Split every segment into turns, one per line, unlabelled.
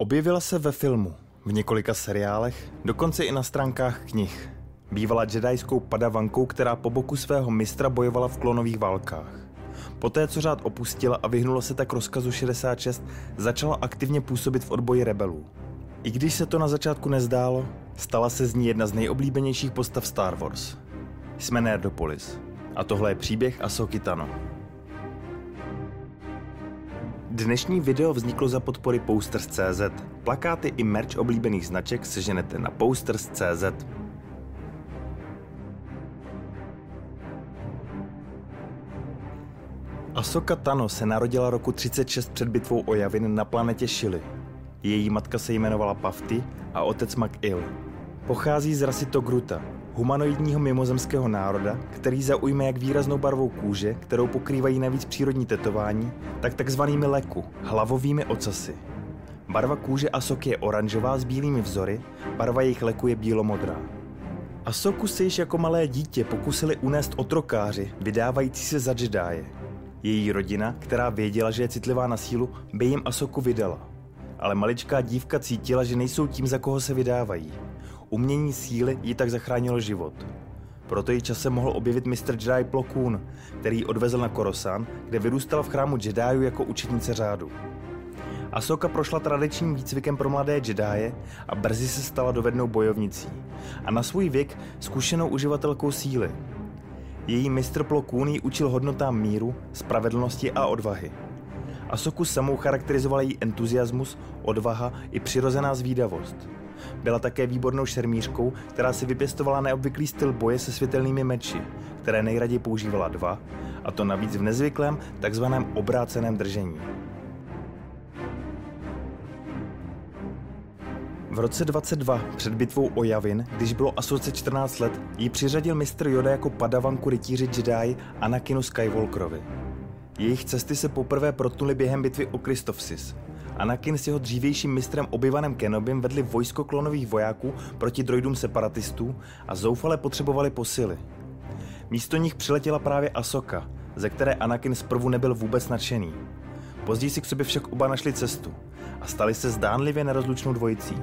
Objevila se ve filmu, v několika seriálech, dokonce i na stránkách knih. Bývala jedajskou padavankou, která po boku svého mistra bojovala v klonových válkách. Poté, co řád opustila a vyhnula se tak rozkazu 66, začala aktivně působit v odboji rebelů. I když se to na začátku nezdálo, stala se z ní jedna z nejoblíbenějších postav Star Wars. Jsme Nerdopolis. A tohle je příběh Asoky Tano. Dnešní video vzniklo za podpory Posters.cz. Plakáty i merch oblíbených značek seženete na Posters.cz. Asoka Tano se narodila roku 36 před bitvou o Javin na planetě Shili. Její matka se jmenovala Pafty a otec McIll. Pochází z rasy Togruta, humanoidního mimozemského národa, který zaujme jak výraznou barvou kůže, kterou pokrývají navíc přírodní tetování, tak takzvanými leku, hlavovými ocasy. Barva kůže Asoky je oranžová s bílými vzory, barva jejich leku je bílomodrá. Asoku se již jako malé dítě pokusili unést otrokáři, vydávající se za Jedi. Její rodina, která věděla, že je citlivá na sílu, by jim Asoku vydala. Ale maličká dívka cítila, že nejsou tím, za koho se vydávají. Umění síly jí tak zachránilo život. Proto ji časem mohl objevit Mr. Jedi Plo Koon, který ji odvezl na Korosan, kde vyrůstala v chrámu Jediů jako učitnice řádu. Asoka prošla tradičním výcvikem pro mladé Jedi a brzy se stala dovednou bojovnicí a na svůj věk zkušenou uživatelkou síly. Její mistr Plo Koon ji učil hodnotám míru, spravedlnosti a odvahy. Asoku samou charakterizoval její entuziasmus, odvaha i přirozená zvídavost – byla také výbornou šermířkou, která si vypěstovala neobvyklý styl boje se světelnými meči, které nejraději používala dva, a to navíc v nezvyklém, takzvaném obráceném držení. V roce 22 před bitvou o Javin, když bylo Asoce 14 let, ji přiřadil mistr Yoda jako padavanku rytíři Jedi Anakinu Skywalkerovi. Jejich cesty se poprvé protnuly během bitvy o Kristofsis, Anakin s jeho dřívějším mistrem Obivanem Kenobim vedli vojsko klonových vojáků proti droidům separatistů a zoufale potřebovali posily. Místo nich přiletěla právě Asoka, ze které Anakin zprvu nebyl vůbec nadšený. Později si k sobě však oba našli cestu a stali se zdánlivě nerozlučnou dvojicí.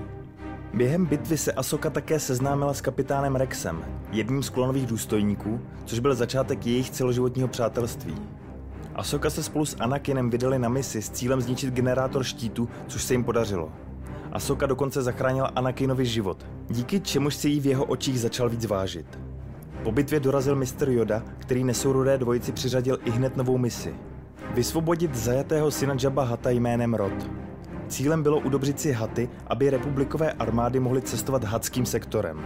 Během bitvy se Asoka také seznámila s kapitánem Rexem, jedním z klonových důstojníků, což byl začátek jejich celoživotního přátelství. Asoka se spolu s Anakinem vydali na misi s cílem zničit generátor štítu, což se jim podařilo. Asoka dokonce zachránila Anakinovi život, díky čemuž si jí v jeho očích začal víc vážit. Po bitvě dorazil mistr Yoda, který nesourodé dvojici přiřadil i hned novou misi. Vysvobodit zajatého syna Jabba Hata jménem Rod. Cílem bylo udobřit si Haty, aby republikové armády mohly cestovat hadským sektorem.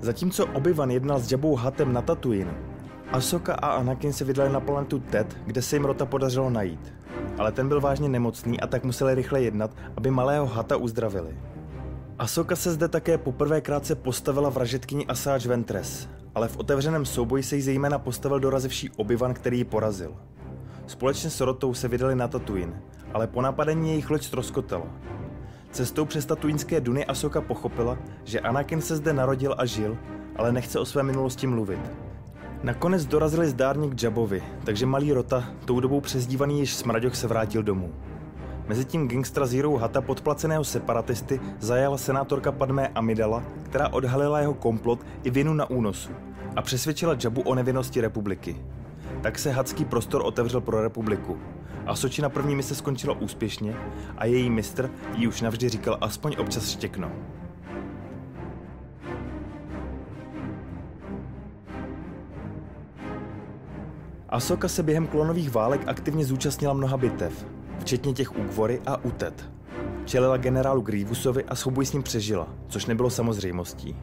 Zatímco Obi-Wan jednal s Jabbou Hatem na Tatooine, Asoka a Anakin se vydali na planetu Ted, kde se jim Rota podařilo najít. Ale ten byl vážně nemocný a tak museli rychle jednat, aby malého Hata uzdravili. Asoka se zde také poprvé krátce postavila vražetkyni Asajj Ventress, ale v otevřeném souboji se jí zejména postavil dorazivší obyvan, který ji porazil. Společně s Rotou se vydali na Tatooine, ale po napadení jejich loď ztroskotala. Cestou přes tatuínské duny Asoka pochopila, že Anakin se zde narodil a žil, ale nechce o své minulosti mluvit. Nakonec dorazili zdárně k Jabovi, takže malý Rota, tou dobou přezdívaný již Smraďoch, se vrátil domů. Mezitím gangstra Zero Hata podplaceného separatisty zajala senátorka Padmé Amidala, která odhalila jeho komplot i vinu na únosu a přesvědčila Jabu o nevinnosti republiky. Tak se hadský prostor otevřel pro republiku. A Soči na první mise skončila úspěšně a její mistr jí už navždy říkal aspoň občas štěkno. Asoka se během klonových válek aktivně zúčastnila mnoha bitev, včetně těch u Gvory a Utet. Čelila generálu Grievusovi a souboj s ním přežila, což nebylo samozřejmostí.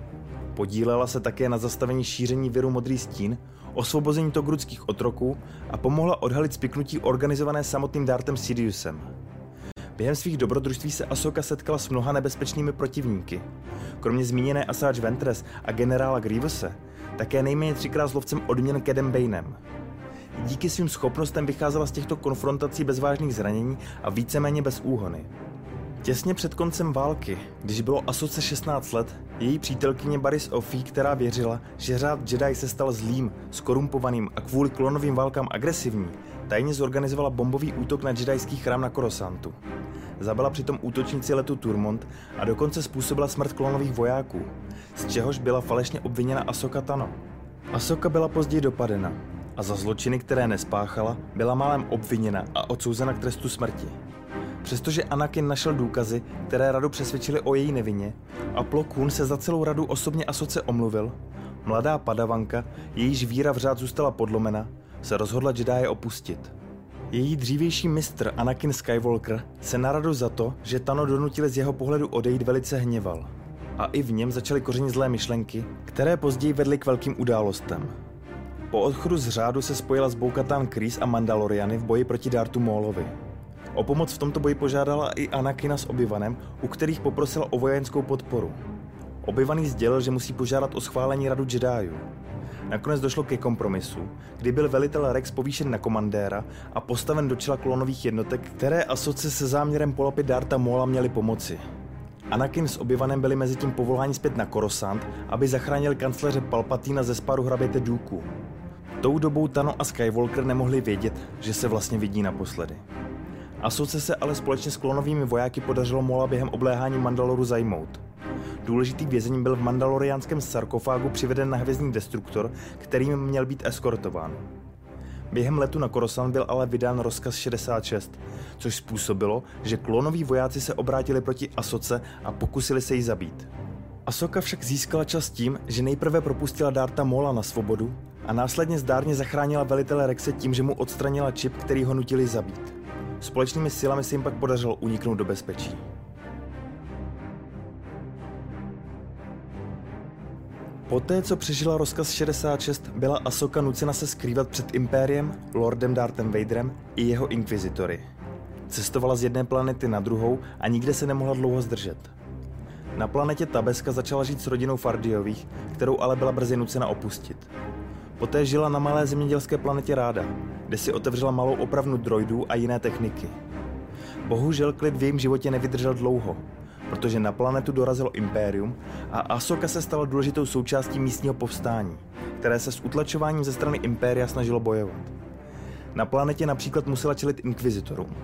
Podílela se také na zastavení šíření viru Modrý stín, osvobození togrudských otroků a pomohla odhalit spiknutí organizované samotným dártem Sidiousem. Během svých dobrodružství se Asoka setkala s mnoha nebezpečnými protivníky. Kromě zmíněné Asajj Ventress a generála Grievuse, také nejméně třikrát s lovcem odměn Kedem Bainem – díky svým schopnostem vycházela z těchto konfrontací bez vážných zranění a víceméně bez úhony. Těsně před koncem války, když bylo Asoce 16 let, její přítelkyně Baris Offy, která věřila, že řád Jedi se stal zlým, skorumpovaným a kvůli klonovým válkám agresivní, tajně zorganizovala bombový útok na jedajský chrám na Korosantu. zabila přitom útočníci letu Turmont a dokonce způsobila smrt klonových vojáků, z čehož byla falešně obviněna Asoka Tano. Asoka byla později dopadena a za zločiny, které nespáchala, byla málem obviněna a odsouzena k trestu smrti. Přestože Anakin našel důkazy, které radu přesvědčily o její nevině, a Plo Koon se za celou radu osobně Asoce omluvil, mladá padavanka, jejíž víra v řád zůstala podlomena, se rozhodla Jedi opustit. Její dřívější mistr Anakin Skywalker se na radu za to, že Tano donutili z jeho pohledu odejít velice hněval. A i v něm začaly kořenit zlé myšlenky, které později vedly k velkým událostem. Po odchodu z řádu se spojila s Boukatan Kryze a Mandaloriany v boji proti Dartu Maulovi. O pomoc v tomto boji požádala i Anakina s Obivanem, u kterých poprosila o vojenskou podporu. Obyvaný sdělil, že musí požádat o schválení radu Jediů. Nakonec došlo ke kompromisu, kdy byl velitel Rex povýšen na komandéra a postaven do čela klonových jednotek, které asoce se záměrem polapit Darta Mola měly pomoci. Anakin s Obivanem byli mezi tím povoláni zpět na Korosant, aby zachránili kancléře Palpatina ze spáru hraběte Dooku. Tou dobou Tano a Skywalker nemohli vědět, že se vlastně vidí naposledy. Asoce se ale společně s klonovými vojáky podařilo Mola během obléhání Mandaloru zajmout. Důležitý vězení byl v mandaloriánském sarkofágu přiveden na hvězdný destruktor, kterým měl být eskortován. Během letu na Korosan byl ale vydán rozkaz 66, což způsobilo, že klonoví vojáci se obrátili proti Asoce a pokusili se jí zabít. Asoka však získala čas tím, že nejprve propustila Darta Mola na svobodu a následně zdárně zachránila velitele Rexe tím, že mu odstranila čip, který ho nutili zabít. Společnými silami se jim pak podařilo uniknout do bezpečí. Poté, co přežila rozkaz 66, byla Asoka nucena se skrývat před Impériem, Lordem Darthem Vaderem i jeho inkvizitory. Cestovala z jedné planety na druhou a nikde se nemohla dlouho zdržet. Na planetě Tabeska začala žít s rodinou Fardiových, kterou ale byla brzy nucena opustit. Poté žila na malé zemědělské planetě Ráda, kde si otevřela malou opravnu droidů a jiné techniky. Bohužel klid v jejím životě nevydržel dlouho, protože na planetu dorazilo Impérium a Asoka se stala důležitou součástí místního povstání, které se s utlačováním ze strany Impéria snažilo bojovat. Na planetě například musela čelit inkvizitorům.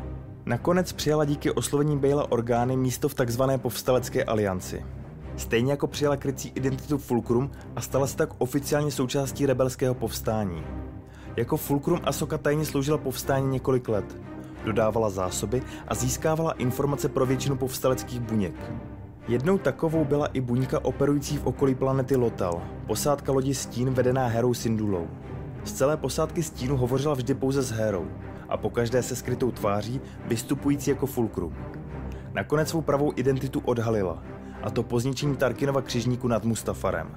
Nakonec přijala díky oslovení Bejla orgány místo v tzv. povstalecké alianci. Stejně jako přijala krycí identitu Fulcrum a stala se tak oficiálně součástí rebelského povstání. Jako Fulcrum Asoka tajně sloužila povstání několik let, dodávala zásoby a získávala informace pro většinu povstaleckých buněk. Jednou takovou byla i buňka operující v okolí planety Lotal, posádka lodi Stín vedená Herou Sindulou. Z celé posádky Stínu hovořila vždy pouze s Herou a pokaždé se skrytou tváří, vystupující jako Fulcrum. Nakonec svou pravou identitu odhalila, a to po zničení Tarkinova křižníku nad Mustafarem.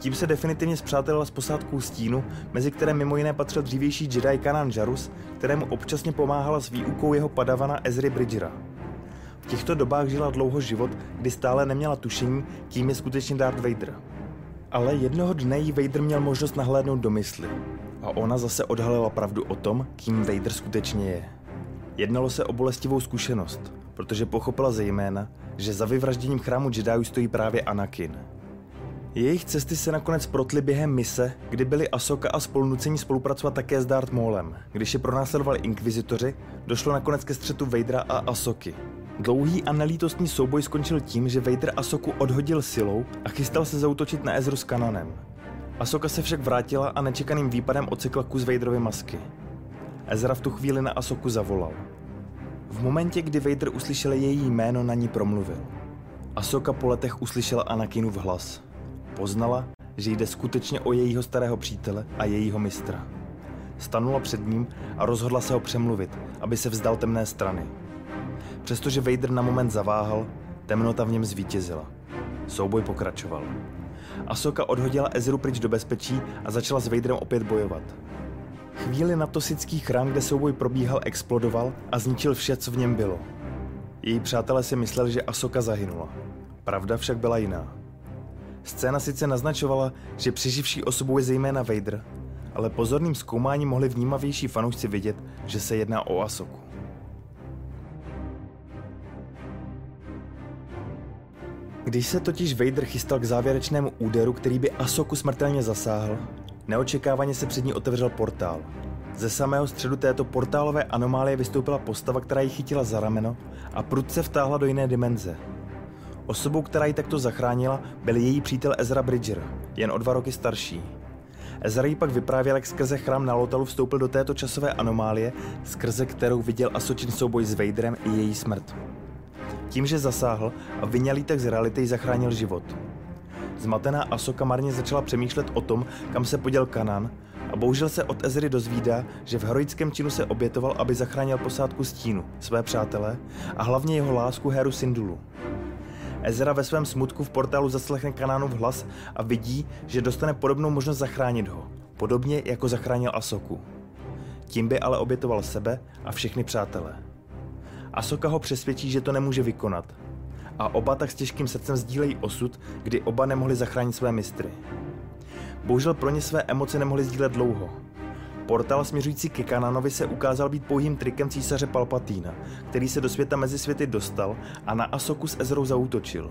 Tím se definitivně zpřátelila s posádkou Stínu, mezi které mimo jiné patřil dřívější Jedi Kanan Jarus, kterému občasně pomáhala s výukou jeho padavana Ezry Bridgera. V těchto dobách žila dlouho život, kdy stále neměla tušení, kým je skutečně Darth Vader. Ale jednoho dne jí Vader měl možnost nahlédnout do mysli. A ona zase odhalila pravdu o tom, kým Vader skutečně je. Jednalo se o bolestivou zkušenost, protože pochopila zejména, že za vyvražděním chrámu Jedi stojí právě Anakin – jejich cesty se nakonec protly během mise, kdy byli Asoka a spolunucení spolupracovat také s Darth Maulem. Když je pronásledovali inkvizitoři, došlo nakonec ke střetu Vadera a Asoky. Dlouhý a nelítostný souboj skončil tím, že Vader Asoku odhodil silou a chystal se zautočit na Ezru s Kananem. Asoka se však vrátila a nečekaným výpadem ocekla kus Vaderovy masky. Ezra v tu chvíli na Asoku zavolal. V momentě, kdy Vader uslyšel její jméno, na ní promluvil. Asoka po letech uslyšela Anakinův hlas. Poznala, že jde skutečně o jejího starého přítele a jejího mistra. Stanula před ním a rozhodla se ho přemluvit, aby se vzdal temné strany. Přestože Vader na moment zaváhal, temnota v něm zvítězila. Souboj pokračoval. Asoka odhodila Ezru pryč do bezpečí a začala s Vaderem opět bojovat. Chvíli na to sický chrám, kde souboj probíhal, explodoval a zničil vše, co v něm bylo. Její přátelé si mysleli, že Asoka zahynula. Pravda však byla jiná. Scéna sice naznačovala, že přeživší osobou je zejména Vader, ale pozorným zkoumáním mohli vnímavější fanoušci vidět, že se jedná o Asoku. Když se totiž Vader chystal k závěrečnému úderu, který by Asoku smrtelně zasáhl, neočekávaně se před ní otevřel portál. Ze samého středu této portálové anomálie vystoupila postava, která ji chytila za rameno a prudce vtáhla do jiné dimenze. Osobou, která ji takto zachránila, byl její přítel Ezra Bridger, jen o dva roky starší. Ezra jí pak vyprávěl, jak skrze chrám na Lotalu vstoupil do této časové anomálie, skrze kterou viděl Asočin souboj s Vaderem i její smrt. Tím, že zasáhl a vyňalý tak z reality zachránil život. Zmatená Asoka marně začala přemýšlet o tom, kam se poděl Kanan a bohužel se od Ezry dozvídá, že v heroickém činu se obětoval, aby zachránil posádku Stínu, své přátelé a hlavně jeho lásku Heru Sindulu. Ezra ve svém smutku v portálu zaslechne Kanánův hlas a vidí, že dostane podobnou možnost zachránit ho, podobně jako zachránil Asoku. Tím by ale obětoval sebe a všechny přátelé. Asoka ho přesvědčí, že to nemůže vykonat. A oba tak s těžkým srdcem sdílejí osud, kdy oba nemohli zachránit své mistry. Bohužel pro ně své emoce nemohli sdílet dlouho. Portál směřující ke Kananovi se ukázal být pouhým trikem císaře Palpatína, který se do světa mezi světy dostal a na Asoku s Ezrou zautočil.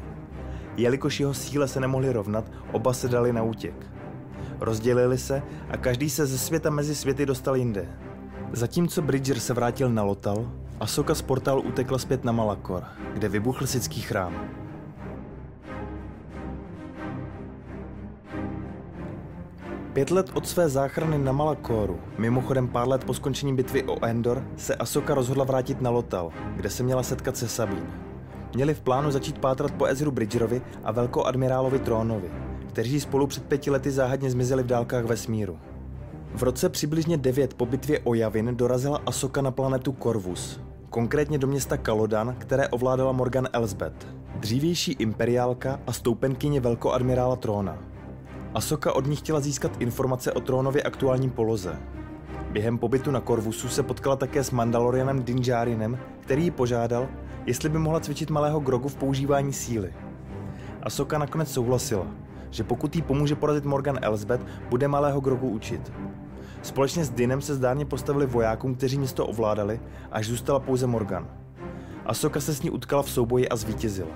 Jelikož jeho síle se nemohli rovnat, oba se dali na útěk. Rozdělili se a každý se ze světa mezi světy dostal jinde. Zatímco Bridger se vrátil na Lotal, Asoka z portálu utekla zpět na Malakor, kde vybuchl sický chrám. Pět let od své záchrany na Malakoru, mimochodem pár let po skončení bitvy o Endor, se Asoka rozhodla vrátit na Lotal, kde se měla setkat se Sabín. Měli v plánu začít pátrat po Ezru Bridgerovi a velkoadmirálovi Trónovi, kteří spolu před pěti lety záhadně zmizeli v dálkách vesmíru. V roce přibližně 9 po bitvě o Javin dorazila Asoka na planetu Corvus, konkrétně do města Kalodan, které ovládala Morgan Elsbeth, dřívější imperiálka a stoupenkyně velkoadmirála Tróna. Asoka od ní chtěla získat informace o trónově aktuálním poloze. Během pobytu na Korvusu se potkala také s Mandalorianem Dinjarinem, který ji požádal, jestli by mohla cvičit malého Grogu v používání síly. Asoka nakonec souhlasila, že pokud jí pomůže porazit Morgan Elsbeth, bude malého Grogu učit. Společně s Dinem se zdárně postavili vojákům, kteří město ovládali, až zůstala pouze Morgan. Asoka se s ní utkala v souboji a zvítězila.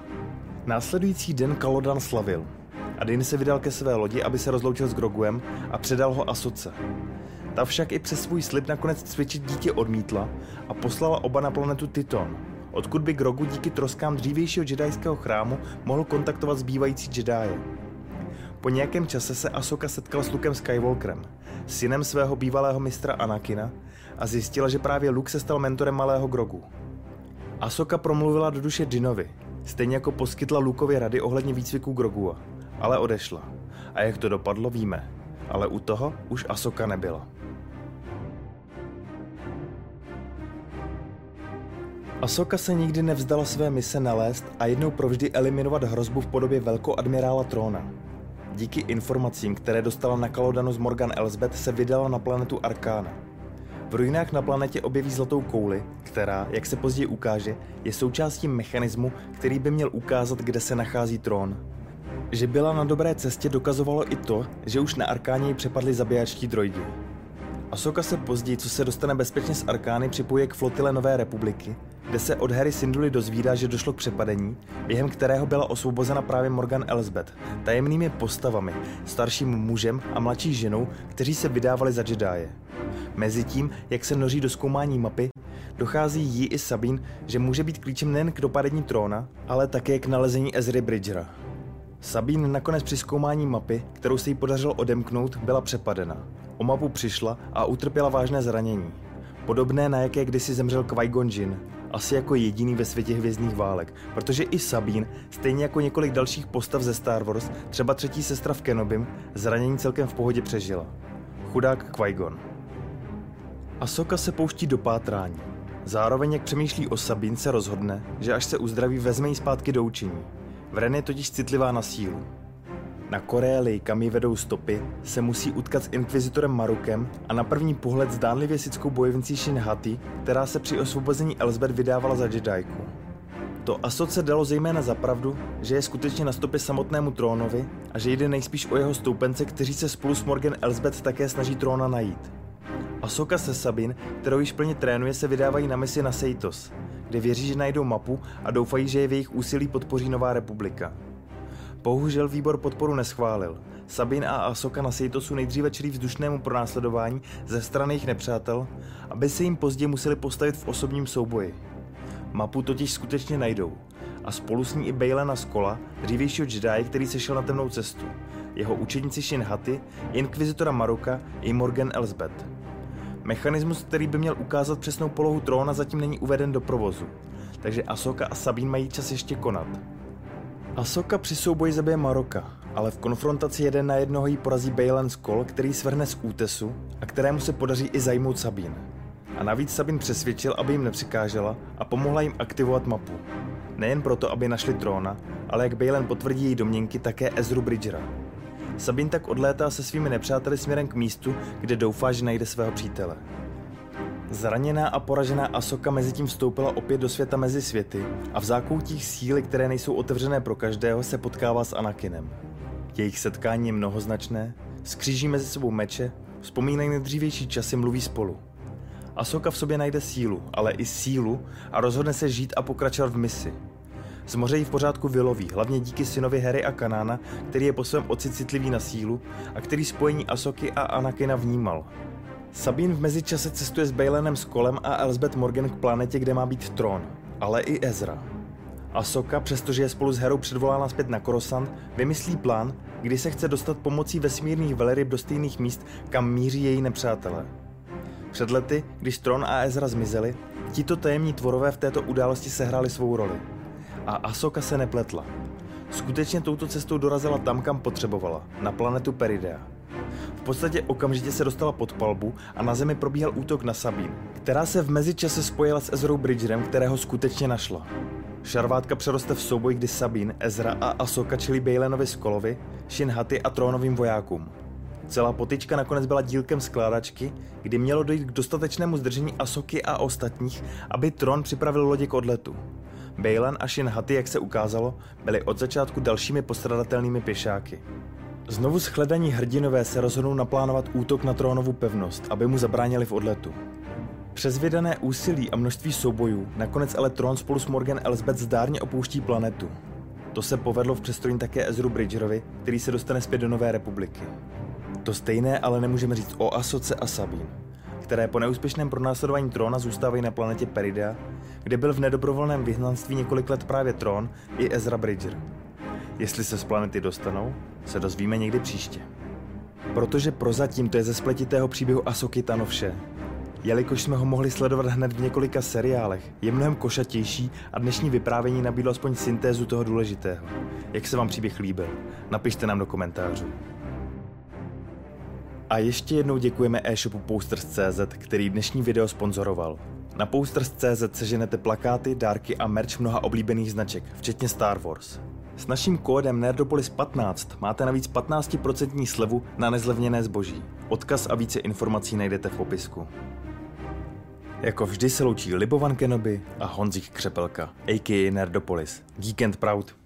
Následující den Kalodan slavil – a Din se vydal ke své lodi, aby se rozloučil s Groguem a předal ho Asoce. Ta však i přes svůj slib nakonec cvičit dítě odmítla a poslala oba na planetu Titon, odkud by Grogu díky troskám dřívějšího jedajského chrámu mohl kontaktovat zbývající Jedi. Po nějakém čase se Asoka setkala s Lukem Skywalkerem, synem svého bývalého mistra Anakina, a zjistila, že právě Luke se stal mentorem malého Grogu. Asoka promluvila do duše Dinovi, stejně jako poskytla Lukovi rady ohledně výcviku Grogua ale odešla. A jak to dopadlo, víme. Ale u toho už Asoka nebyla. Asoka se nikdy nevzdala své mise nalézt a jednou provždy eliminovat hrozbu v podobě velkoadmirála Tróna. Díky informacím, které dostala na Kalodanu z Morgan Elsbeth, se vydala na planetu Arkána. V ruinách na planetě objeví zlatou kouli, která, jak se později ukáže, je součástí mechanismu, který by měl ukázat, kde se nachází trón. Že byla na dobré cestě dokazovalo i to, že už na Arkáně ji přepadli zabijačtí droidi. Asoka se později, co se dostane bezpečně z Arkány, připojuje k flotile Nové republiky, kde se od Harry Sinduli dozvídá, že došlo k přepadení, během kterého byla osvobozena právě Morgan Elsbeth, tajemnými postavami, starším mužem a mladší ženou, kteří se vydávali za Jedi. Mezitím, jak se noří do zkoumání mapy, dochází jí i Sabine, že může být klíčem nejen k dopadení tróna, ale také k nalezení Ezry Bridgera. Sabine nakonec při zkoumání mapy, kterou se jí podařilo odemknout, byla přepadena. O mapu přišla a utrpěla vážné zranění. Podobné na jaké kdysi zemřel Qui-Gon Jinn, asi jako jediný ve světě hvězdných válek, protože i Sabine, stejně jako několik dalších postav ze Star Wars, třeba třetí sestra v Kenobim, zranění celkem v pohodě přežila. Chudák Qui-Gon. Asoka se pouští do pátrání. Zároveň, jak přemýšlí o Sabine, se rozhodne, že až se uzdraví, vezme ji zpátky do učení. Vren je totiž citlivá na sílu. Na Koréli, kam jí vedou stopy, se musí utkat s inkvizitorem Marukem a na první pohled zdánlivě sickou bojovnicí Shin Hati, která se při osvobození Elsbeth vydávala za Jedajku. To Asoce dalo zejména za pravdu, že je skutečně na stopě samotnému trónovi a že jde nejspíš o jeho stoupence, kteří se spolu s Morgan Elsbeth také snaží tróna najít. Asoka se Sabin, kterou již plně trénuje, se vydávají na misi na Seitos, kde věří, že najdou mapu a doufají, že je v jejich úsilí podpoří Nová republika. Bohužel výbor podporu neschválil Sabin a Asoka na Sejtosu nejdříve čelí vzdušnému pronásledování ze strany jejich nepřátel, aby se jim později museli postavit v osobním souboji. Mapu totiž skutečně najdou a spolu s ní i Bejlena Skola, dřívějšího Jedi, který se šel na temnou cestu, jeho učenici Shin Hati, inkvizitora Maruka i Morgan Elsbeth. Mechanismus, který by měl ukázat přesnou polohu tróna, zatím není uveden do provozu, takže Asoka a Sabine mají čas ještě konat. Asoka při souboji zabije Maroka, ale v konfrontaci jeden na jednoho jí porazí Bejlen Skoll, který svrhne z útesu a kterému se podaří i zajmout Sabine. A navíc Sabin přesvědčil, aby jim nepřikážela a pomohla jim aktivovat mapu. Nejen proto, aby našli tróna, ale jak Bejlen potvrdí její domněnky, také Ezru Bridgera. Sabin tak odlétá se svými nepřáteli směrem k místu, kde doufá, že najde svého přítele. Zraněná a poražená Asoka mezi tím vstoupila opět do světa mezi světy a v zákoutích síly, které nejsou otevřené pro každého, se potkává s Anakinem. Jejich setkání je mnohoznačné, skříží mezi sebou meče, vzpomínají na dřívější časy, mluví spolu. Asoka v sobě najde sílu, ale i sílu a rozhodne se žít a pokračovat v misi. Z moře ji v pořádku vyloví, hlavně díky synovi Harry a Kanána, který je po svém oci citlivý na sílu a který spojení Asoky a Anakina vnímal. Sabine v mezičase cestuje s Bailenem s Kolem a Elsbeth Morgan k planetě, kde má být trón, ale i Ezra. Asoka, přestože je spolu s Herou předvolána zpět na Korosant, vymyslí plán, kdy se chce dostat pomocí vesmírných veleryb do stejných míst, kam míří její nepřátelé. Před lety, když Tron a Ezra zmizeli, tito tajemní tvorové v této události sehráli svou roli. A Asoka se nepletla. Skutečně touto cestou dorazila tam, kam potřebovala, na planetu Peridea. V podstatě okamžitě se dostala pod palbu a na zemi probíhal útok na Sabine, která se v mezičase spojila s Ezrou Bridgerem, kterého skutečně našla. Šarvátka přeroste v souboj, kdy Sabine, Ezra a Asoka čili Bejlenovi Skolovi, Shinhati a trónovým vojákům. Celá potička nakonec byla dílkem skládačky, kdy mělo dojít k dostatečnému zdržení Asoky a ostatních, aby Tron připravil lodi k odletu. Bejlan a Shin Hati, jak se ukázalo, byli od začátku dalšími postradatelnými pěšáky. Znovu shledaní hrdinové se rozhodnou naplánovat útok na trónovu pevnost, aby mu zabránili v odletu. Přes vydané úsilí a množství soubojů nakonec ale Tron spolu s Morgan Elsbeth zdárně opouští planetu. To se povedlo v přestrojení také Ezru Bridgerovi, který se dostane zpět do Nové republiky. To stejné ale nemůžeme říct o Asoce a Sabine, které po neúspěšném pronásledování Trona zůstávají na planetě Perida, kde byl v nedobrovolném vyhnanství několik let právě Tron i Ezra Bridger. Jestli se z planety dostanou, se dozvíme někdy příště. Protože prozatím to je ze spletitého příběhu Asoky Tano vše. Jelikož jsme ho mohli sledovat hned v několika seriálech, je mnohem košatější a dnešní vyprávění nabídlo aspoň syntézu toho důležitého. Jak se vám příběh líbil? Napište nám do komentářů. A ještě jednou děkujeme e-shopu Posters.cz, který dnešní video sponzoroval. Na Posters.cz seženete plakáty, dárky a merch mnoha oblíbených značek, včetně Star Wars. S naším kódem Nerdopolis15 máte navíc 15% slevu na nezlevněné zboží. Odkaz a více informací najdete v popisku. Jako vždy se loučí Libovan Kenobi a Honzik Křepelka, a.k.a. Nerdopolis. Geek and Proud.